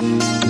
Hey there,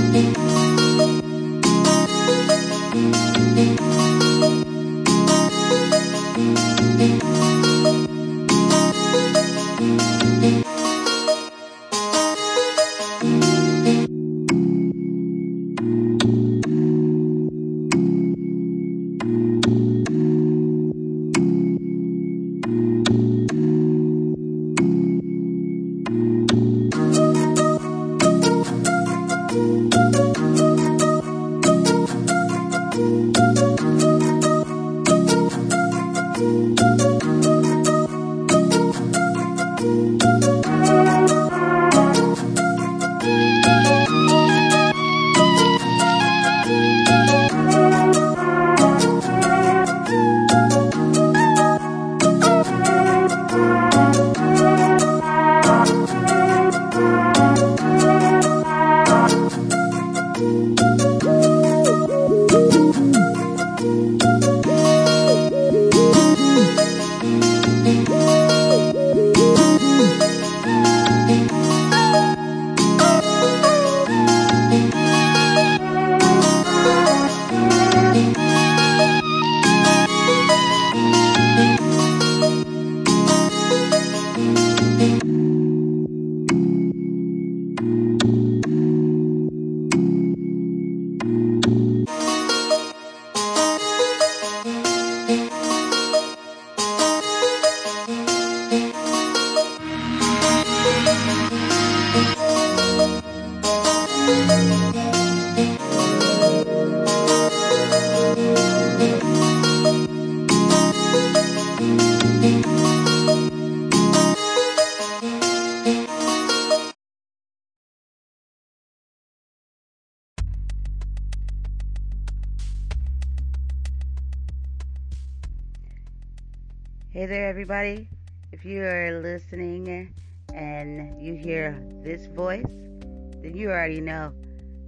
everybody. If you are listening and you hear this voice, then you already know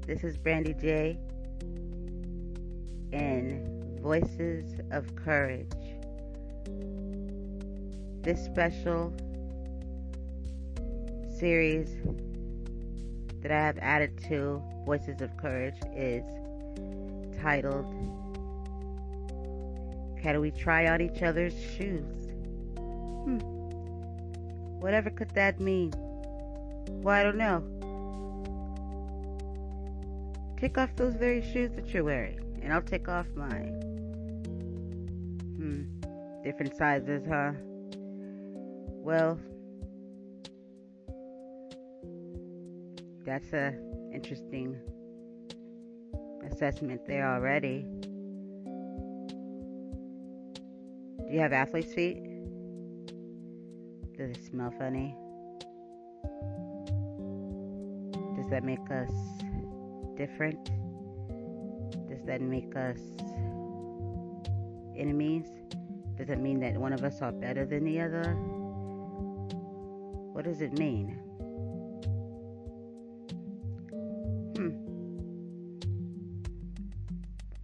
this is Brandy J in Voices of Courage. This special series that I have added to Voices of Courage is titled Can We Try On Each Other's Shoes? Hmm. Whatever could that mean? Well, I don't know. Take off those very shoes that you're wearing, and I'll take off mine. Hmm. Different sizes, huh? Well, that's a interesting assessment there already. Do you have athlete's feet? Does it smell funny? Does that make us different? Does that make us enemies? Does it mean that one of us are better than the other? What does it mean? Hmm.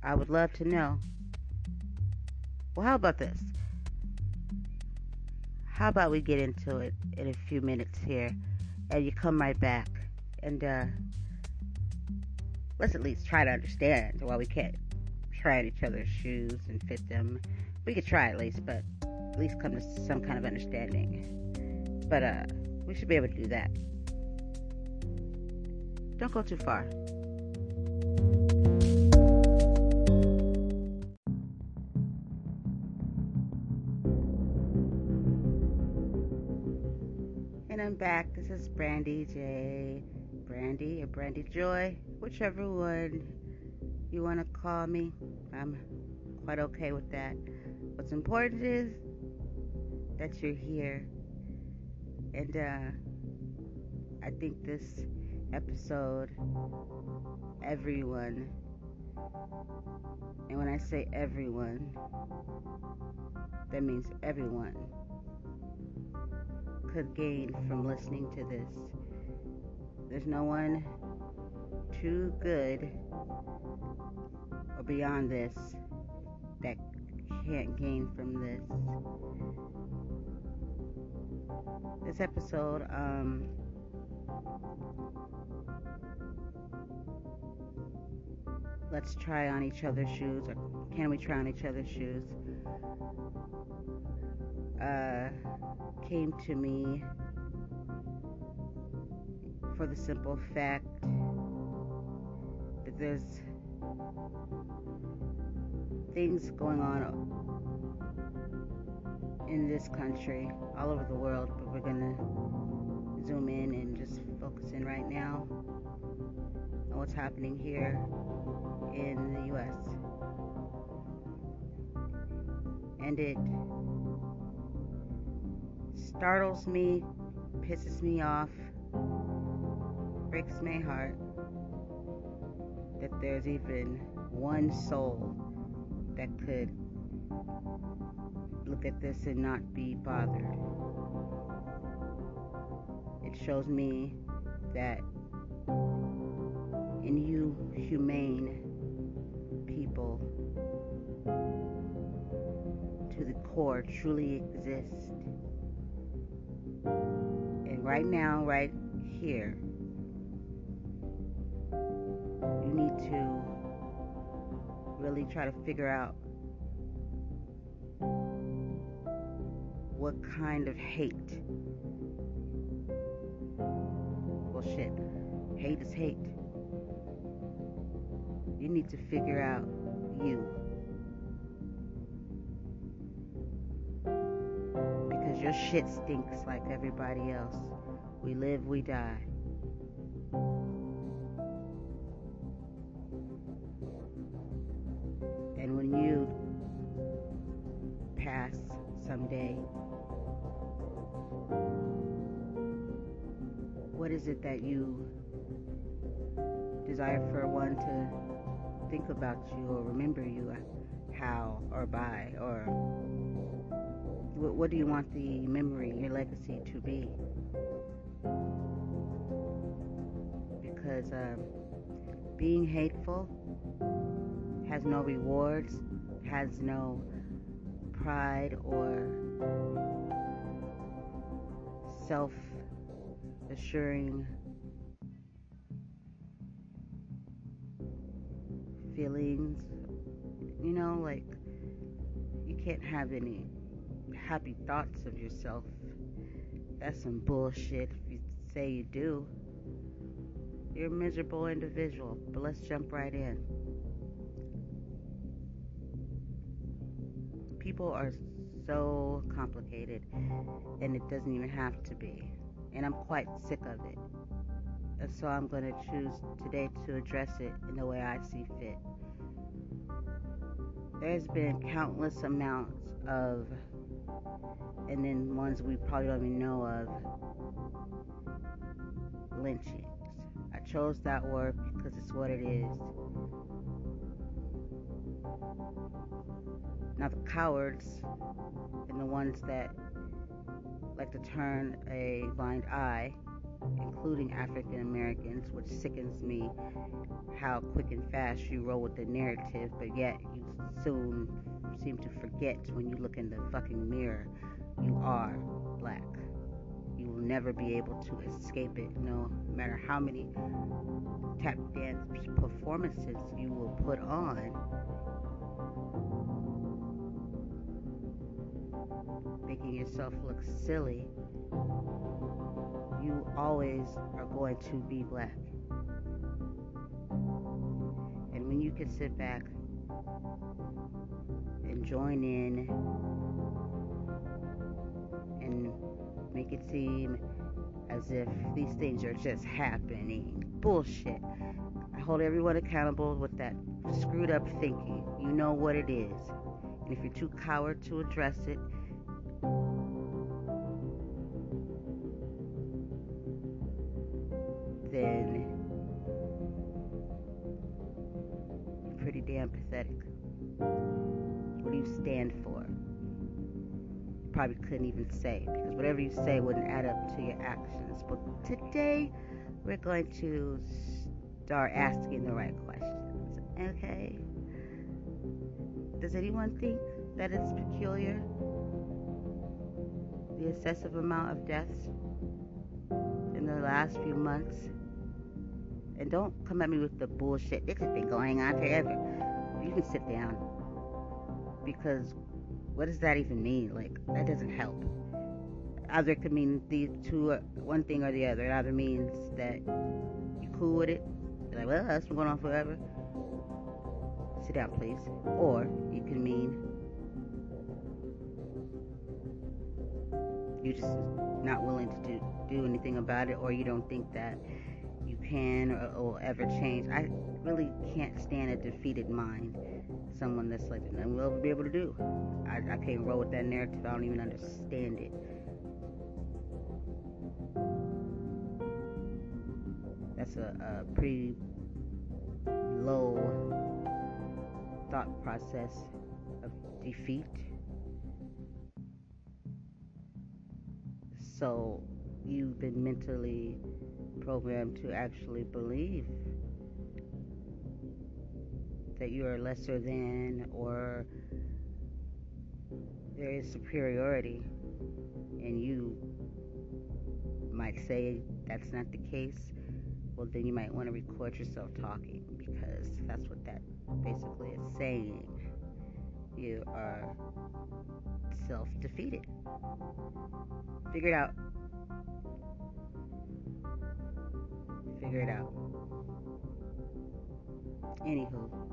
I would love to know. Well, how about this? How about we get into it in a few minutes here and you come right back and uh, let's at least try to understand why we can't try on each other's shoes and fit them. We could try at least, but at least come to some kind of understanding. But uh, we should be able to do that. Don't go too far. Brandy J. Brandy or Brandy Joy, whichever one you want to call me. I'm quite okay with that. What's important is that you're here. And uh, I think this episode, everyone, and when I say everyone, that means everyone could gain from listening to this. There's no one too good or beyond this that can't gain from this. This episode, um, let's try on each other's shoes, or can we try on each other's shoes, uh, came to me for the simple fact that there's things going on in this country, all over the world, but we're going to zoom in and just focus in right now on what's happening here in the U.S. And it startles me, pisses me off, breaks my heart that there's even one soul that could look at this and not be bothered. It shows me that in you humane people to the core truly exist. And right now, right here, you need to really try to figure out what kind of hate. Well, shit. Hate is hate. You need to figure out you. Because your shit stinks like everybody else. We live, we die. And when you pass someday, what is it that you desire for one to think about you or remember you uh, how or by or what, what do you want the memory your legacy to be because um, being hateful has no rewards has no pride or self assuring feelings. You know, like you can't have any happy thoughts of yourself. That's some bullshit if you say you do. You're a miserable individual, but let's jump right in. People are so complicated, and it doesn't even have to be and I'm quite sick of it. And so I'm going to choose today to address it in the way I see fit. There's been countless amounts of, and then ones we probably don't even know of, lynchings. I chose that word because it's what it is. Now, the cowards and the ones that like to turn a blind eye, including African Americans, which sickens me how quick and fast you roll with the narrative, but yet you soon seem to forget when you look in the fucking mirror, you are black. You will never be able to escape it, no matter how many tap dance performances you will put on making yourself look silly, you always are going to be black. And when you can sit back and join in and make it seem as if these things are just happening. Bullshit. I hold everyone accountable with that screwed up thinking. You know what it is. And if you're too coward to address it, for? You probably couldn't even say because whatever you say wouldn't add up to your actions. But today we're going to start asking the right questions. Okay? Does anyone think that it's peculiar? The excessive amount of deaths in the last few months And don't come at me with the bullshit. This has been going on forever. You can sit down. Because what does that even mean? Like, that doesn't help. Either it could mean the two, uh, one thing or the other. It either means that you're cool with it, like, well, that's been going on forever. Sit down, please. Or it can mean you're just not willing to do, do anything about it, or you don't think that can or, or ever change. I really can't stand a defeated mind. Someone that's like, nothing will ever be able to do. I, I can't roll with that narrative. I don't even understand it. That's a, a pretty low thought process of defeat. So you've been mentally programmed to actually believe that you are lesser than or there is superiority and you might say that's not the case well then you might want to record yourself talking because that's what that basically is saying. You are self-defeated. Figure it out figure it out anywho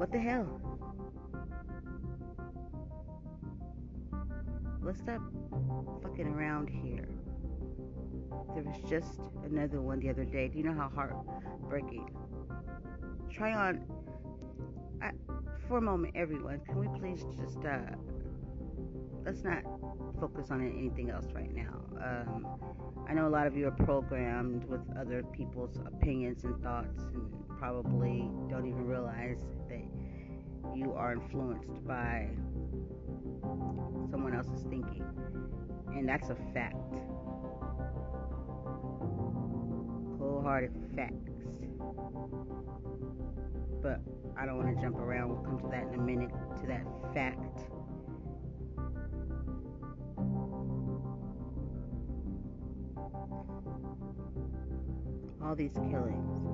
what the hell? Let's stop fucking around here. There was just another one the other day. Do you know how heartbreaking? Try on. I, for a moment, everyone, can we please just uh, let's not focus on anything else right now. Um, I know a lot of you are programmed with other people's opinions and thoughts, and probably don't even realize that you are influenced by someone else's thinking. And that's a fact. Cold hearted facts. But I don't want to jump around. We'll come to that in a minute, to that fact. All these killings.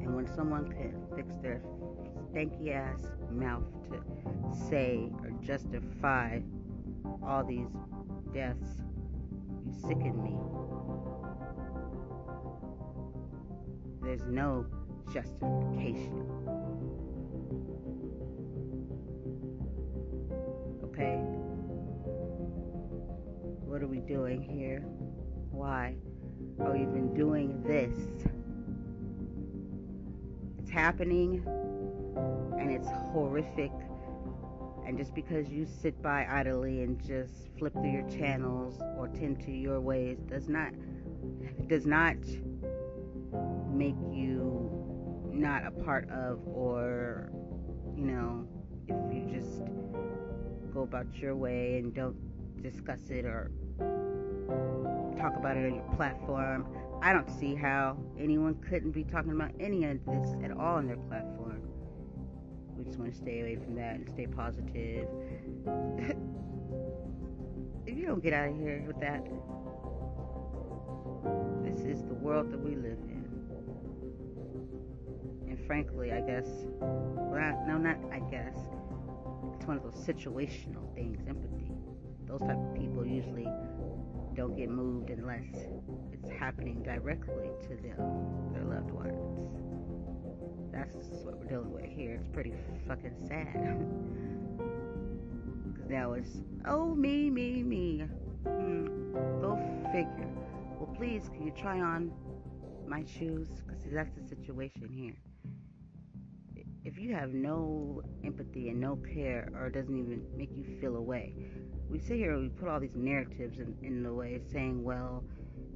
And when someone can fix their stanky ass mouth to say or justify all these deaths. You sicken me. There's no justification. Okay? What are we doing here? Why are we even doing this? It's happening and it's horrific. And just because you sit by idly and just flip through your channels or tend to your ways does not does not make you not a part of or you know if you just go about your way and don't discuss it or talk about it on your platform I don't see how anyone couldn't be talking about any of this at all on their platform we just want to stay away from that and stay positive. if you don't get out of here with that, this is the world that we live in. And frankly, I guess, well, not, no, not I guess, it's one of those situational things, empathy. Those type of people usually don't get moved unless it's happening directly to them, their loved ones that's what we're dealing with here. It's pretty fucking sad. Because now it's, oh, me, me, me. Hmm, go figure. Well, please, can you try on my shoes? Because that's the situation here. If you have no empathy and no care, or it doesn't even make you feel away, we sit here and we put all these narratives in, in the way saying, well,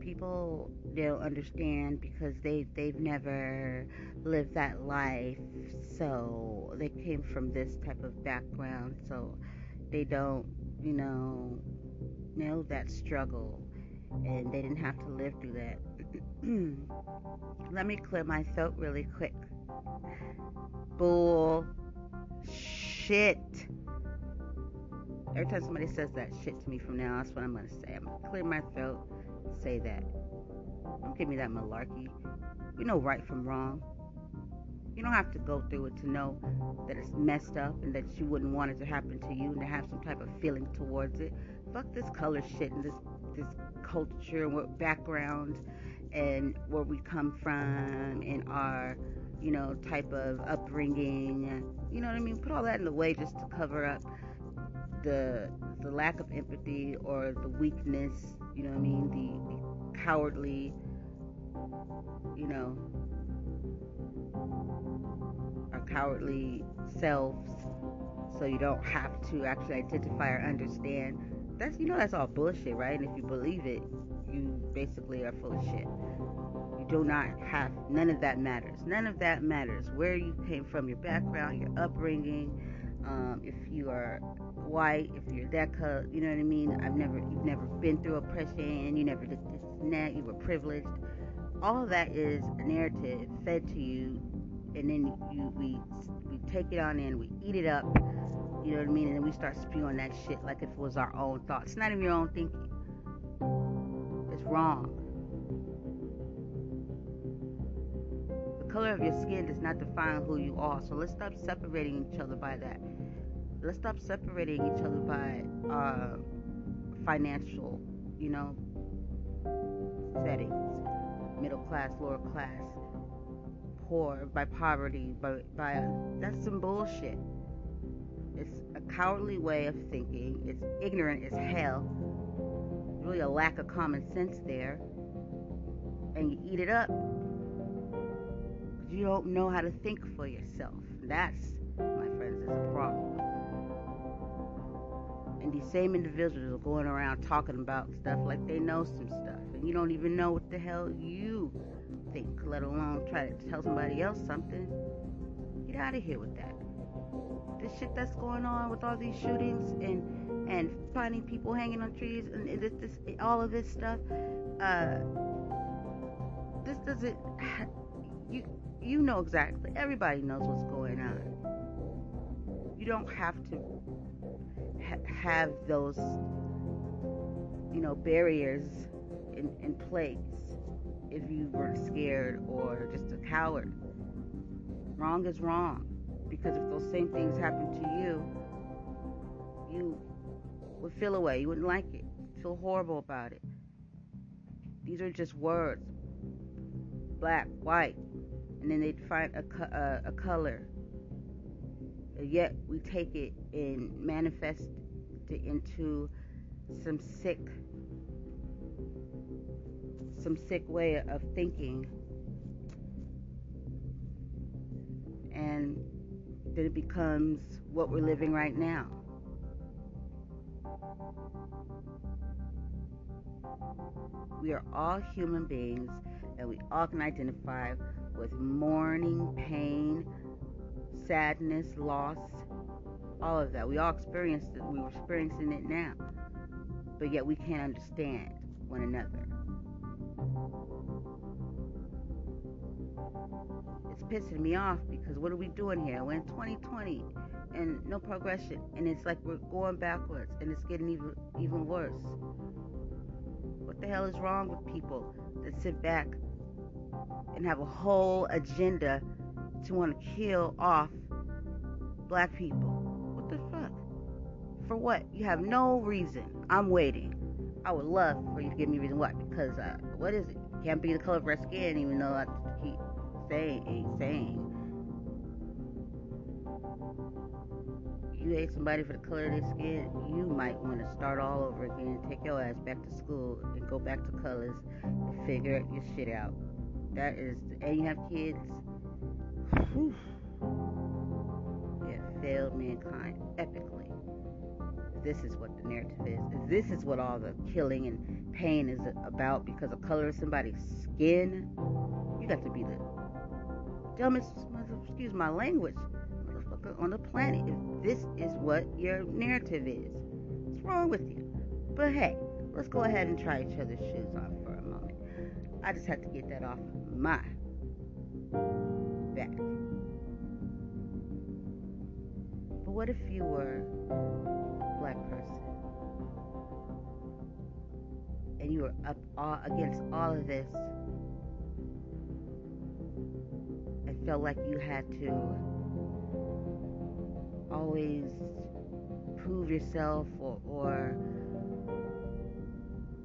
people don't understand because they they've never lived that life. So they came from this type of background. So they don't you know know that struggle and they didn't have to live through that. Let me clear my throat really quick bull shit every time somebody says that shit to me from now, that's what I'm gonna say. I'm gonna clear my throat, say that. Don't give me that malarkey. You know right from wrong. You don't have to go through it to know that it's messed up and that you wouldn't want it to happen to you and to have some type of feeling towards it. Fuck this color shit and this this culture and what background and where we come from and our you know type of upbringing. You know what I mean? Put all that in the way just to cover up the the lack of empathy or the weakness. You know what I mean? The, the cowardly. You know, cowardly selves so you don't have to actually identify or understand. That's you know that's all bullshit, right? And if you believe it, you basically are full of shit. Do not have none of that matters. None of that matters. Where you came from, your background, your upbringing, um, if you are white, if you're that color, you know what I mean. I've never, you've never been through oppression. You never did this and that. You were privileged. All that is a narrative fed to you and then you we we take it on in, we eat it up. You know what I mean? And then we start spewing that shit like if it was our own thoughts. It's not even your own thinking. It's wrong. Color of your skin does not define who you are. So let's stop separating each other by that. Let's stop separating each other by uh, financial, you know, settings, middle class, lower class poor, by poverty, by, by that's some bullshit. It's a cowardly way of thinking. It's ignorant as hell. really a lack of common sense there. And you eat it up. You don't know how to think for yourself. That's, my friends, is a problem. And these same individuals are going around talking about stuff like they know some stuff. And you don't even know what the hell you think, let alone try to tell somebody else something. Get out of here with that. The shit that's going on with all these shootings and and finding people hanging on trees and this, this all of this stuff. Uh, this doesn't. You you know exactly. Everybody knows what's going on. You don't have to ha- have those you know barriers in, in place if you were scared or just a coward. Wrong is wrong. Because if those same things happened to you, you would feel away. You wouldn't like it. Feel horrible about it. These are just words black, white, and then they'd find a, a, a color. Yet we take it and manifest it into some sick some sick way of thinking. And then it becomes what we're living right now. We are all human beings and we all can identify with mourning, pain, sadness, loss, all of that. We all experienced it. We are experiencing it now. But yet we can't understand one another. It's pissing me off because what are we doing here? We're in 2020 and no progression, and it's like we're going backwards, and it's getting even even worse. What the hell is wrong with people that sit back and have a whole agenda to want to kill off black people? What the fuck? For what? You have no reason. I'm waiting. I would love for you to give me a reason why. Because uh, what is it? can't be the color of our skin, even though I keep saying, saying. You hate somebody for the color of their skin, you might want to start all over again, take your ass back to school, and go back to colors and figure your shit out. That is, and you have kids. Whew. Have failed mankind epically this is what the narrative is. This is what all the killing and pain is about because of color of somebody's skin. You got to be the dumbest, excuse my language, motherfucker on the planet. If this is what your narrative is, what's wrong with you? But hey, let's go ahead and try each other's shoes on for a. I just had to get that off my back. But what if you were a black person. And you were up all, against all of this and felt like you had to always prove yourself or or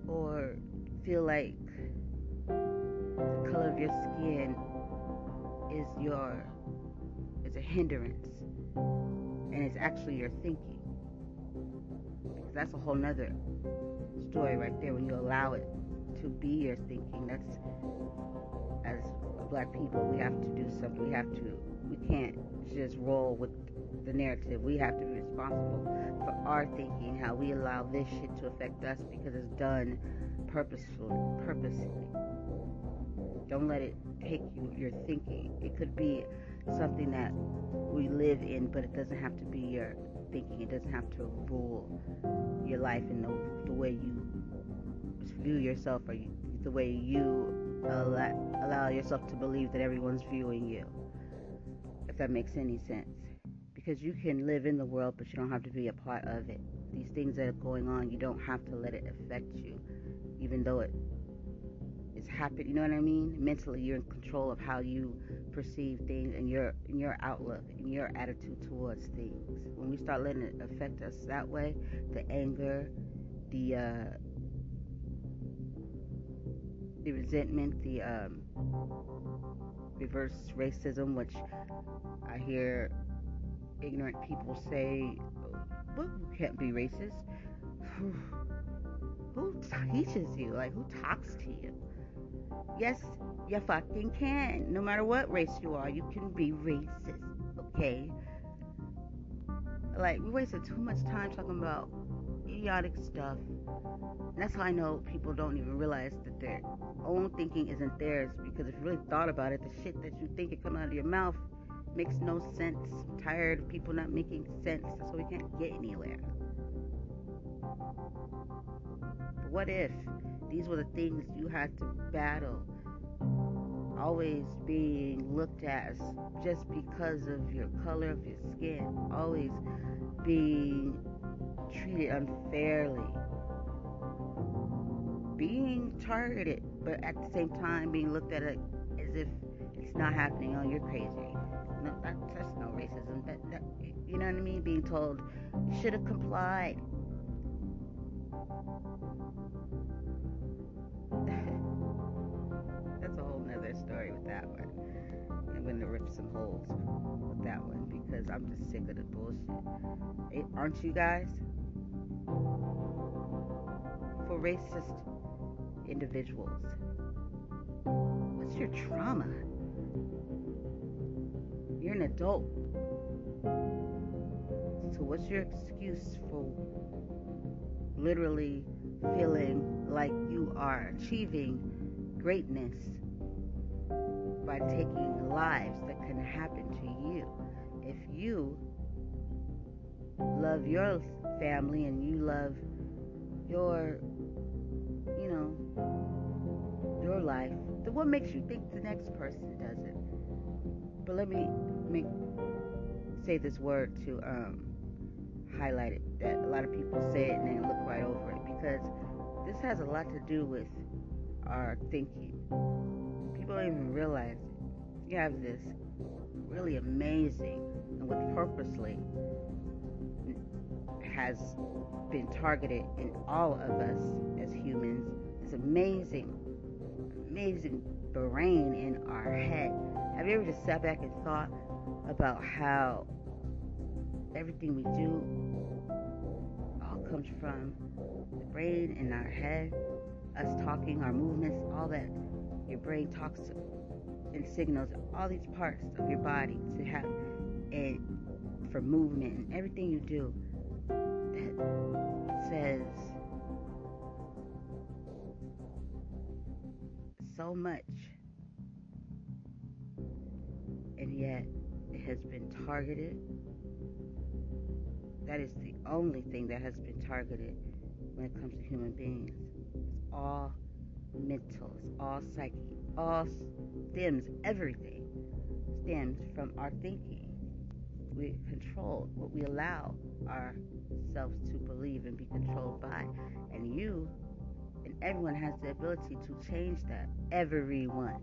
or feel like color of your skin is your is a hindrance. And it's actually your thinking. Because that's a whole nother story right there when you allow it to be your thinking. That's as black people we have to do something. We have to we can't just roll with the narrative. We have to be responsible for our thinking how we allow this shit to affect us because it's done purposefully purposely don't let it take you your thinking. It could be something that we live in but it doesn't have to be your thinking. It doesn't have to rule your life and the, the way you view yourself or you, the way you allow, allow yourself to believe that everyone's viewing you if that makes any sense. Because you can live in the world but you don't have to be a part of it. These things that are going on you don't have to let it affect you even though it is happening you know what i mean? Mentally you're in control of how you perceive things and your and your outlook and your attitude towards things. When we start letting it affect us that way the anger the uh the resentment the um reverse racism which i hear ignorant people say well you can't be racist. Who teaches you? Like who talks to you Yes, you fucking can. No matter what race you are, you can be racist. Okay? Like, we wasted too much time talking about idiotic stuff. That's how I know people don't even realize that their own thinking isn't theirs. Because if you really thought about it, the shit that you think is coming out of your mouth makes no sense. I'm tired of people not making sense. That's why we can't get anywhere. But what if these were the things you had to battle. Always being looked at just because of your color of your skin. Always being treated unfairly. Being targeted, but at the same time being looked at as if it's not happening. Oh, you're crazy. No, that, that's no racism. That, that, you know what I mean? Being told you should have complied. Some holes with that one because I'm just sick of the bullshit. Aren't you guys? For racist individuals, what's your trauma? You're an adult. So, what's your excuse for literally feeling like you are achieving greatness by taking lives that can happen to you. If you love your family and you love your, you know, your life, then what makes you think the next person doesn't? But let me make say this word to um, highlight it. That a lot of people say it and then look right over it because this has a lot to do with our thinking people don't even realize it. You have this really amazing and what purposely has been targeted in all of us as humans. This amazing, amazing brain in our head. Have you ever just sat back and thought about how everything we do all comes from the brain in our head, us talking, our movements, all that. Your brain talks and signals all these parts of your body to have it for movement and everything you do that says so much. And yet it has been targeted that is the only thing that has been targeted when it comes to human beings it's all mental, it's all psyche, all stems, everything stems from our thinking. we control what we allow ourselves to believe and be controlled by. And you and everyone has the ability to change that. Everyone.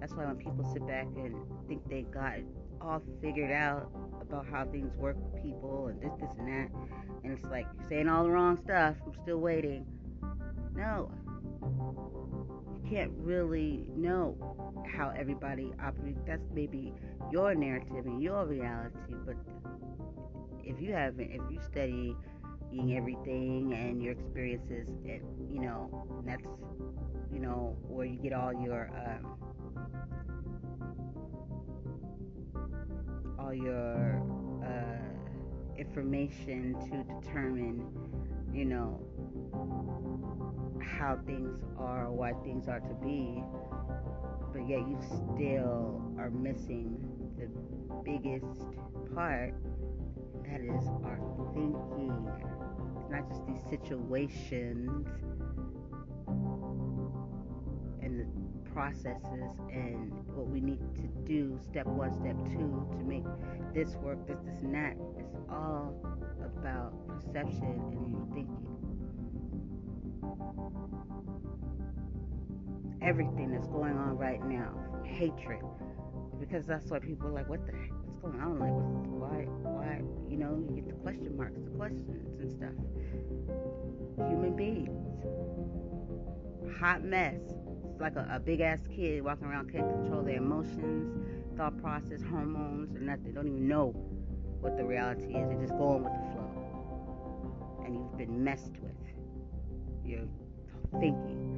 That's why when people sit back and think they got it all figured out about how things work with people and this, this, and that, and it's like you're saying all the wrong stuff. I'm still waiting. No, you can't really know how everybody operates. That's maybe your narrative and your reality, but if you haven't, if you study everything and your experiences, and you know, that's you know where you get all your um, all your uh, information to determine, you know, how things are, why things are to be, but yet you still are missing the biggest part that is our thinking. Not just these situations and the processes and what we need to do, step one, step two, to make this work, this, this, and that. It's all about perception and your thinking. Everything that's going on right now, hatred, because that's why people are like, what the heck, going on? Like, why, why, you know, you get the question marks, the questions and stuff. Human beings, hot mess. It's like a, a big ass kid walking around can't control their emotions, thought process, hormones, or nothing. They don't even know what the reality is. They're just going with the flow. And you've been messed with. You're thinking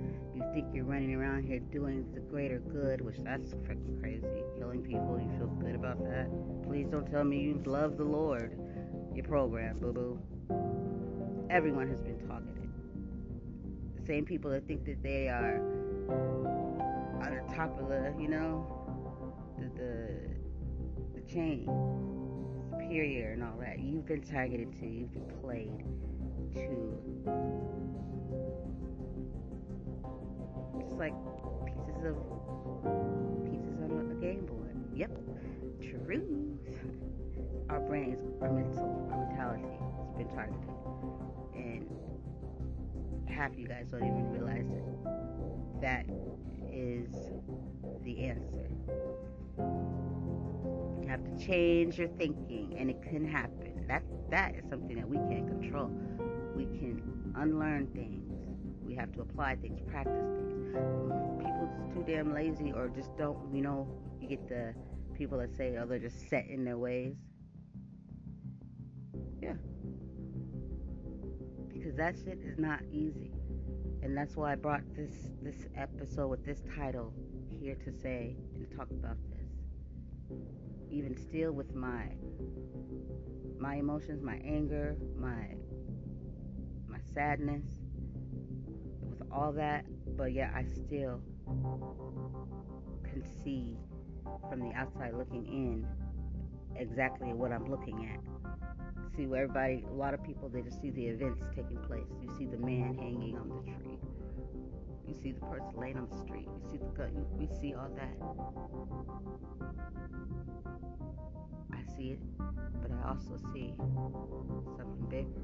you think you're running around here doing the greater good, which that's freaking crazy. Killing people, you feel good about that? Please don't tell me you love the Lord. Your program, boo boo. Everyone has been targeted. The same people that think that they are on the top of the, you know, the the, the chain, superior and all that. You've been targeted to. You've been played to just like pieces of pieces on a game board. Yep, truth. Our brains, our mental, our mentality has been targeted, and half you guys don't even realize it. That is the answer. You have to change your thinking, and it can happen. That that is something that we can't control. We can unlearn things. We have to apply things, practice things people just too damn lazy or just don't, you know, you get the people that say, oh, they're just set in their ways. Yeah. Because that shit is not easy. And that's why I brought this this episode with this title here to say and talk about this. Even still with my my emotions, my anger, my my sadness, with all that, but yet I still can see from the outside looking in exactly what I'm looking at. See where everybody, a lot of people, they just see the events taking place. You see the man hanging on the tree. You see the person laying on the street. You see the gun. We see all that. I see it, but I also see something bigger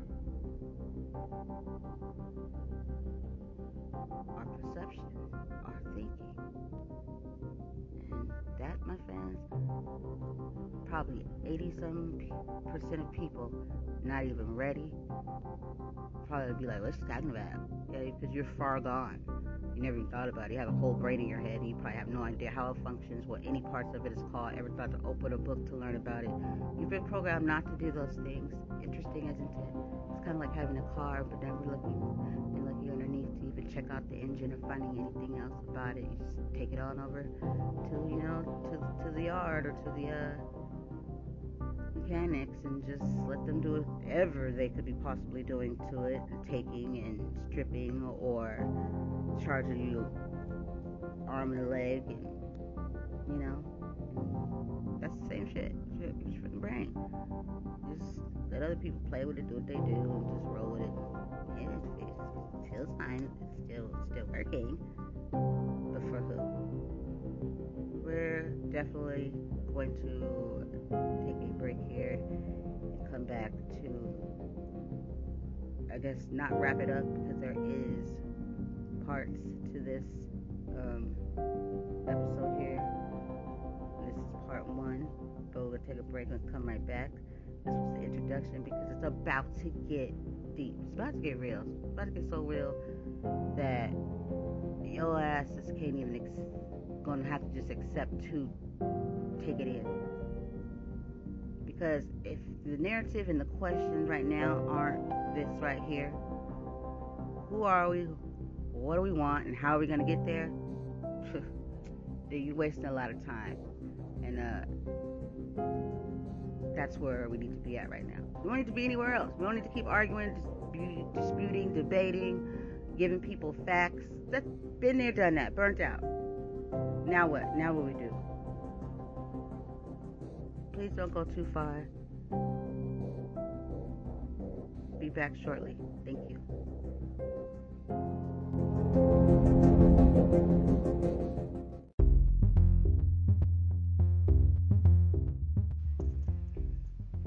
our friends, probably 80 some percent of people not even ready. Probably be like, what's she talking about? Yeah, because you're far gone. You never even thought about it. You have a whole brain in your head, and you probably have no idea how it functions, what any parts of it is called. Ever thought to open a book to learn about it? You've been programmed not to do those things. Interesting, isn't it? It's kind of like having a car, but never looking check out the engine or finding anything else about it. You just take it on over to, you know, to to the yard or to the uh, mechanics and just let them do whatever they could be possibly doing to it, taking and stripping or charging you arm and leg, and you know, that's the same shit. It's for the brain. Just let other people play with it, do what they do, and just roll with it. Yeah, it feels fine. It's still still working, but for who? We're definitely going to take a break here and come back to, I guess, not wrap it up because there is parts to this um, episode here. This is part one, but gonna take a break and come right back. This was the introduction because it's about to get deep. It's about to get real. It's about to get so real that your ass just can't even ex- gonna have to just accept to take it in. Because if the narrative and the questions right now aren't this right here, who are we? What do we want? And how are we gonna get there? You're wasting a lot of time, and uh, that's where we need to be at right now. We don't need to be anywhere else. We don't need to keep arguing, disputing, debating, giving people facts. That's been there, done that, burnt out. Now what? Now what we do? Please don't go too far. Be back shortly. Thank you.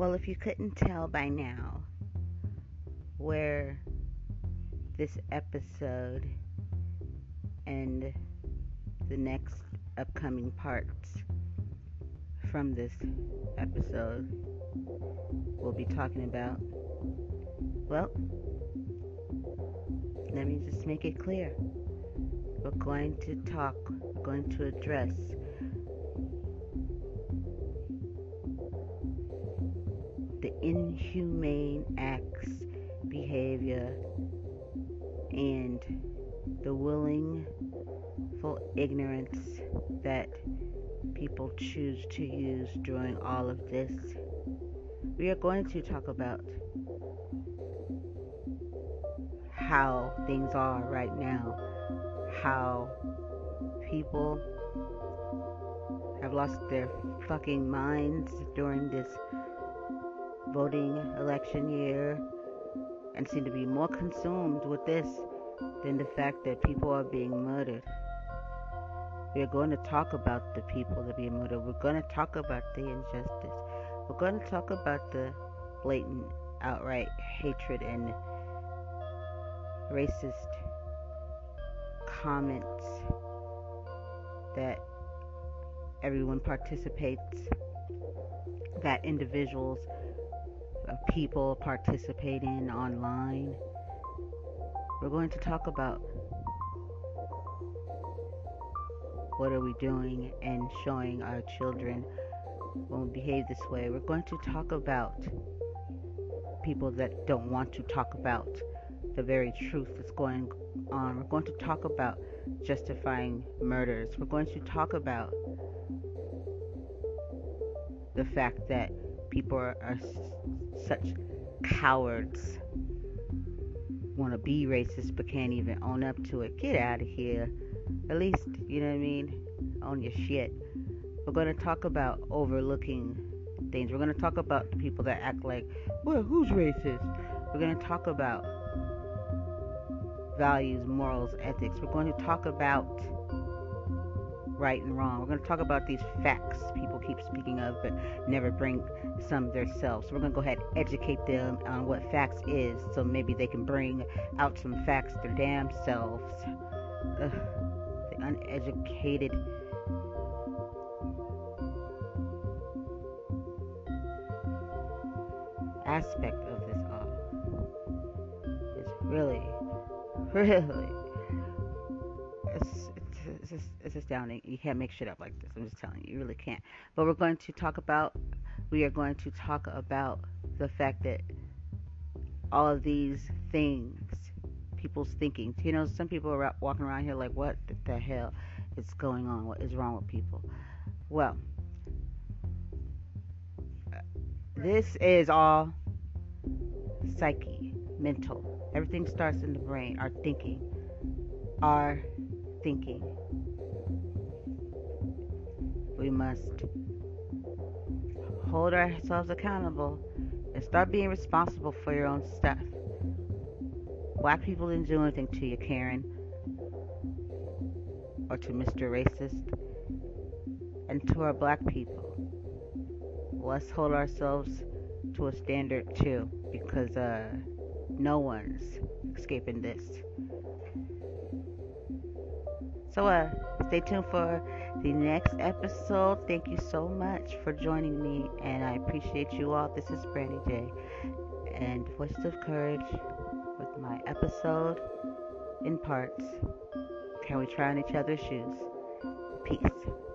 Well, if you couldn't tell by now where this episode and the next upcoming parts from this episode we'll be talking about, well, let me just make it clear. We're going to talk, we're going to address the inhumane acts, behavior, and the willingful ignorance that people choose to use during all of this. We are going to talk about how things are right now, how people have lost their fucking minds during this voting election year and seem to be more consumed with this than the fact that people are being murdered. We are going to talk about the people that are being murdered. We're going to talk about the injustice. We're going to talk about the blatant, outright hatred and racist comments that everyone participates, that individuals uh, people participating online. We're going to talk about what are we doing and showing our children when we behave this way. We're going to talk about people that don't want to talk about the very truth that's going on. We're going to talk about justifying murders. We're going to talk about the fact that people are, are such cowards want to be racist but can't even own up to it. Get out of here. At least, you know what I mean? Own your shit. We're going to talk about overlooking things. We're going to talk about the people that act like, well, who's racist? We're going to talk about values, morals, ethics. We're going to talk about right and wrong. We're going to talk about these facts people keep speaking of but never bring some themselves. So we're going to go ahead and educate them on what facts is so maybe they can bring out some facts their damn selves. Ugh, the uneducated aspect of this all is really, really it's, it's astounding. You can't make shit up like this. I'm just telling you, you really can't. But we're going to talk about, we are going to talk about the fact that all of these things, people's thinking. You know, some people are walking around here like, what the hell is going on? What is wrong with people? Well, this is all psyche, mental. Everything starts in the brain, our thinking. Our thinking. We must hold ourselves accountable and start being responsible for your own stuff. Black people didn't do anything to you, Karen, or to Mr. Racist. And to our black people, let's hold ourselves to a standard too, because uh, no one's escaping this. So uh, stay tuned for the next episode. Thank you so much for joining me, and I appreciate you all. This is Brandy J, and Voices of Courage with my episode in parts. Can we try on each other's shoes? Peace.